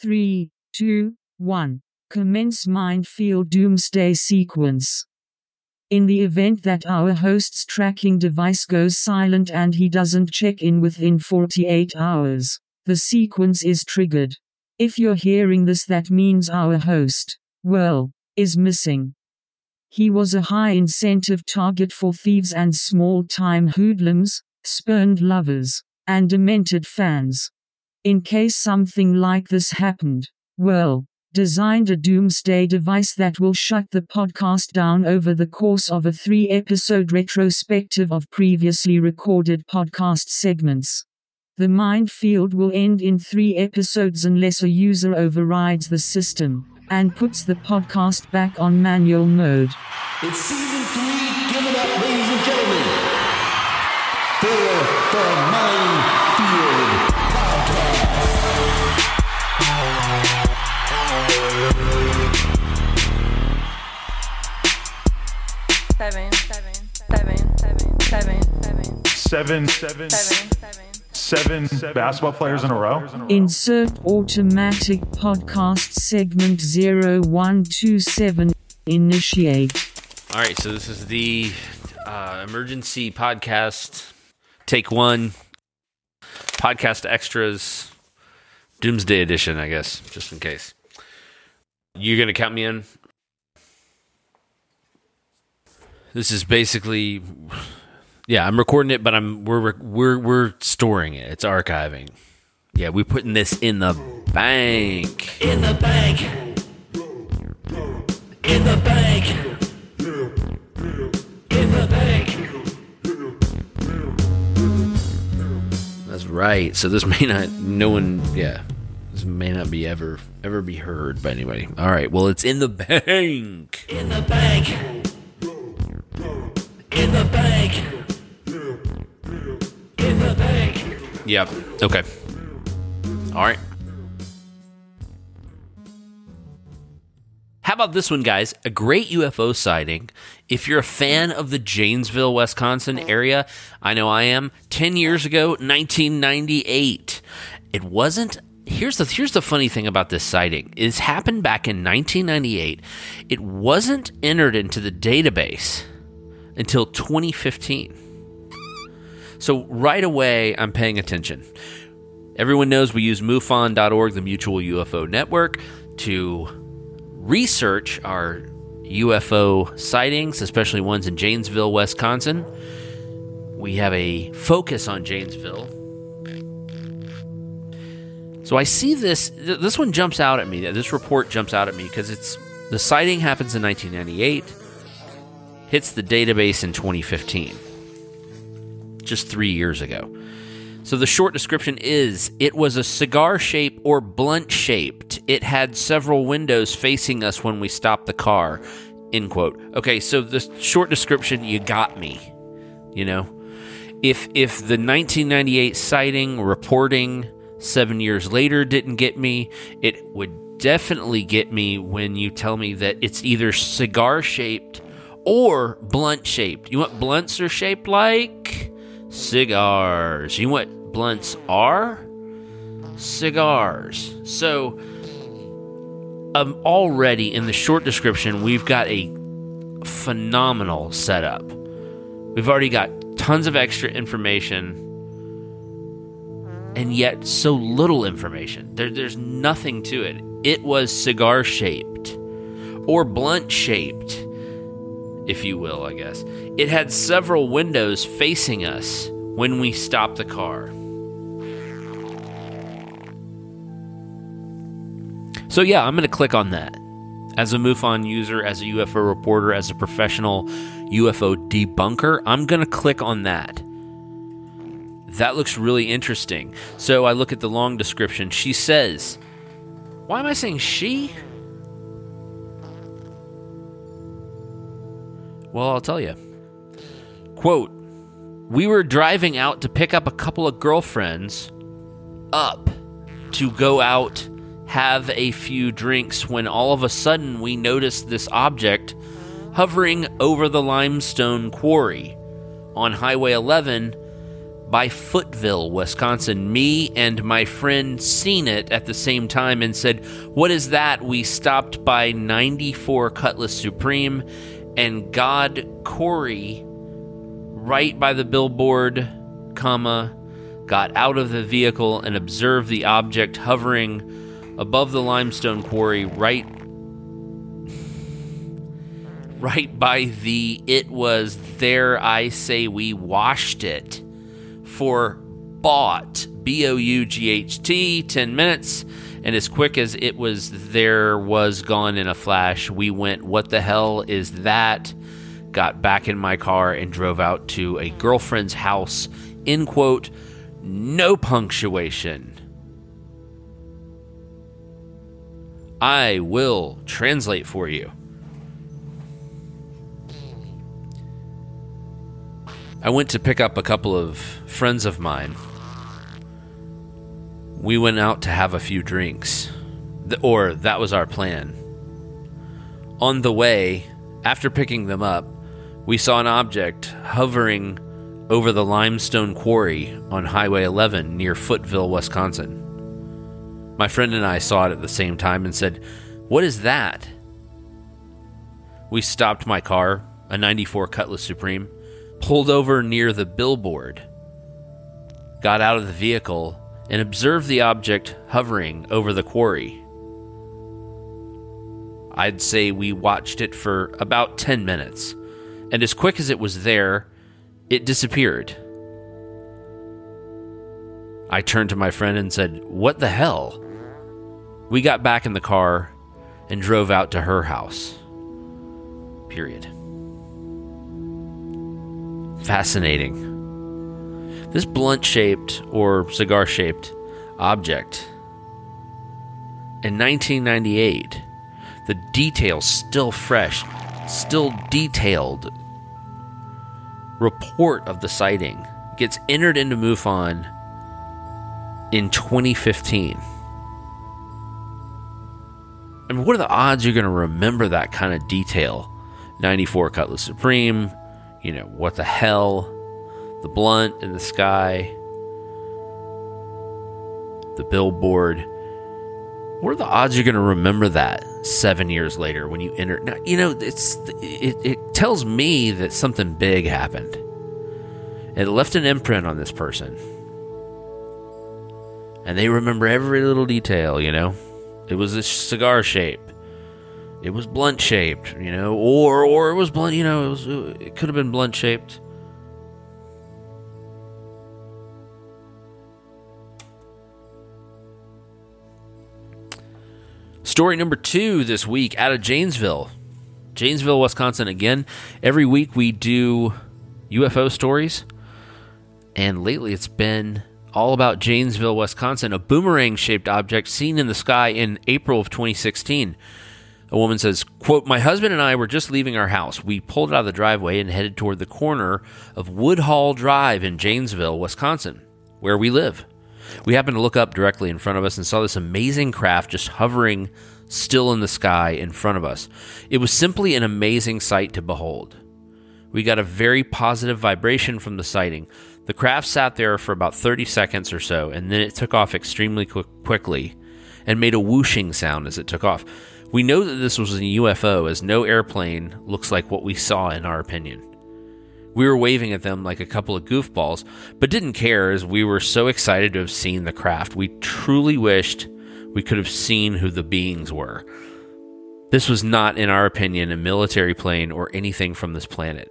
Three, two, one. Commence Mindfield Doomsday Sequence. In the event that our host's tracking device goes silent and he doesn't check in within 48 hours, the sequence is triggered. If you're hearing this, that means our host, well, is missing. He was a high incentive target for thieves and small time hoodlums, spurned lovers, and demented fans. In case something like this happened, well, designed a doomsday device that will shut the podcast down over the course of a three episode retrospective of previously recorded podcast segments. The mind field will end in three episodes unless a user overrides the system and puts the podcast back on manual mode. It's season Seven, seven, seven, seven, seven, seven, seven, seven, seven, seven basketball players in a row. Insert automatic podcast segment 0127. Initiate. All right, so this is the uh, emergency podcast, take one, podcast extras, doomsday edition, I guess, just in case. You're going to count me in? This is basically, yeah, I'm recording it, but I'm we're we're we're storing it. It's archiving. Yeah, we're putting this in the bank. in the bank. In the bank. In the bank. That's right. So this may not, no one, yeah, this may not be ever, ever be heard by anybody. All right. Well, it's in the bank. In the bank. In the bank. In the bank. Yep. Okay. All right. How about this one, guys? A great UFO sighting. If you're a fan of the Janesville, Wisconsin area, I know I am. 10 years ago, 1998. It wasn't here's the here's the funny thing about this sighting. It happened back in 1998. It wasn't entered into the database until 2015. So right away, I'm paying attention. Everyone knows we use MUFON.org, the Mutual UFO Network, to research our UFO sightings, especially ones in Janesville, Wisconsin. We have a focus on Janesville. So I see this. th- This one jumps out at me. This report jumps out at me because it's the sighting happens in 1998, hits the database in 2015, just three years ago. So the short description is it was a cigar shape or blunt shaped. It had several windows facing us when we stopped the car. End quote. Okay, so the short description, you got me. You know? If if the 1998 sighting reporting seven years later didn't get me, it would definitely get me when you tell me that it's either cigar shaped or blunt shaped. You want blunts are shaped like? Cigars. You want blunts are? Cigars. So, um, already in the short description, we've got a phenomenal setup. We've already got tons of extra information, and yet so little information. There, there's nothing to it. It was cigar shaped or blunt shaped, if you will, I guess. It had several windows facing us when we stopped the car. So, yeah, I'm going to click on that. As a MUFON user, as a UFO reporter, as a professional UFO debunker, I'm going to click on that. That looks really interesting. So I look at the long description. She says, Why am I saying she? Well, I'll tell you. Quote We were driving out to pick up a couple of girlfriends up to go out, have a few drinks, when all of a sudden we noticed this object hovering over the limestone quarry on Highway 11 by Footville, Wisconsin. Me and my friend seen it at the same time and said, What is that? We stopped by 94 Cutlass Supreme and God Corey right by the billboard, comma, got out of the vehicle and observed the object hovering above the limestone quarry right right by the it was there I say we washed it for bought B O U G H T 10 minutes and as quick as it was there was gone in a flash we went what the hell is that? Got back in my car and drove out to a girlfriend's house in quote no punctuation. I will translate for you. I went to pick up a couple of friends of mine. We went out to have a few drinks, or that was our plan. On the way, after picking them up, we saw an object hovering over the limestone quarry on Highway 11 near Footville, Wisconsin. My friend and I saw it at the same time and said, What is that? We stopped my car, a 94 Cutlass Supreme, pulled over near the billboard, got out of the vehicle, and observed the object hovering over the quarry. I'd say we watched it for about 10 minutes, and as quick as it was there, it disappeared. I turned to my friend and said, What the hell? We got back in the car and drove out to her house. Period. Fascinating. This blunt shaped or cigar shaped object. In 1998, the details still fresh, still detailed report of the sighting gets entered into MUFON in 2015. I mean, what are the odds you're going to remember that kind of detail? 94 Cutlass Supreme, you know, what the hell, the blunt in the sky, the billboard. What are the odds you're going to remember that seven years later when you enter? Now, you know, it's it, it tells me that something big happened. It left an imprint on this person. And they remember every little detail, you know? It was a cigar shape. It was blunt shaped, you know, or or it was blunt, you know, it was it could have been blunt shaped. Story number two this week out of Janesville. Janesville, Wisconsin again. Every week we do UFO stories. And lately it's been all about Janesville, Wisconsin, a boomerang shaped object seen in the sky in April of 2016. A woman says, quote, My husband and I were just leaving our house. We pulled out of the driveway and headed toward the corner of Woodhall Drive in Janesville, Wisconsin, where we live. We happened to look up directly in front of us and saw this amazing craft just hovering still in the sky in front of us. It was simply an amazing sight to behold. We got a very positive vibration from the sighting. The craft sat there for about 30 seconds or so, and then it took off extremely quick- quickly and made a whooshing sound as it took off. We know that this was a UFO, as no airplane looks like what we saw, in our opinion. We were waving at them like a couple of goofballs, but didn't care as we were so excited to have seen the craft. We truly wished we could have seen who the beings were. This was not, in our opinion, a military plane or anything from this planet.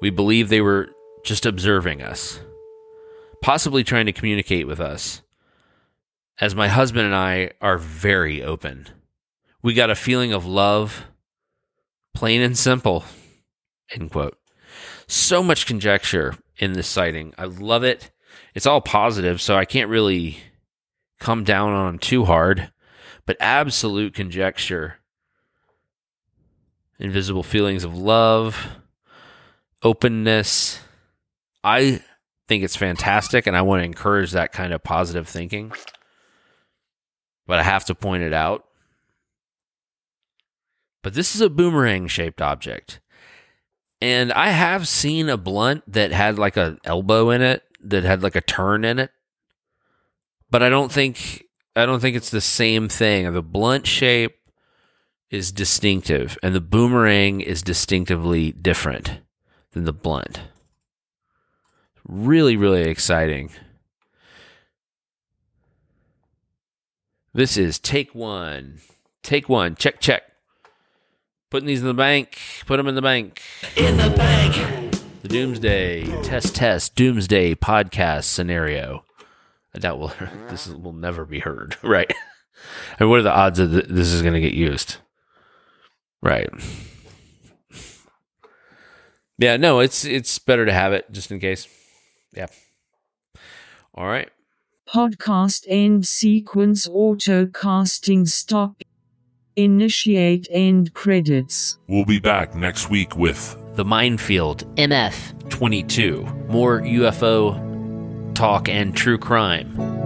We believe they were just observing us, possibly trying to communicate with us, as my husband and I are very open. We got a feeling of love, plain and simple. End quote. So much conjecture in this sighting. I love it. It's all positive, so I can't really come down on them too hard, but absolute conjecture. Invisible feelings of love, openness. I think it's fantastic, and I want to encourage that kind of positive thinking. But I have to point it out but this is a boomerang shaped object. And I have seen a blunt that had like an elbow in it that had like a turn in it. But I don't think I don't think it's the same thing. The blunt shape is distinctive and the boomerang is distinctively different than the blunt. Really, really exciting. This is take one. Take one. Check, check. Putting these in the bank. Put them in the bank. In the bank. The Doomsday Test Test Doomsday podcast scenario. I doubt will this will never be heard, right? and what are the odds that this is going to get used? Right. Yeah, no, it's it's better to have it just in case. Yeah. All right. Podcast end sequence auto casting stop. Initiate end credits. We'll be back next week with The Mindfield MF. 22. More UFO talk and true crime.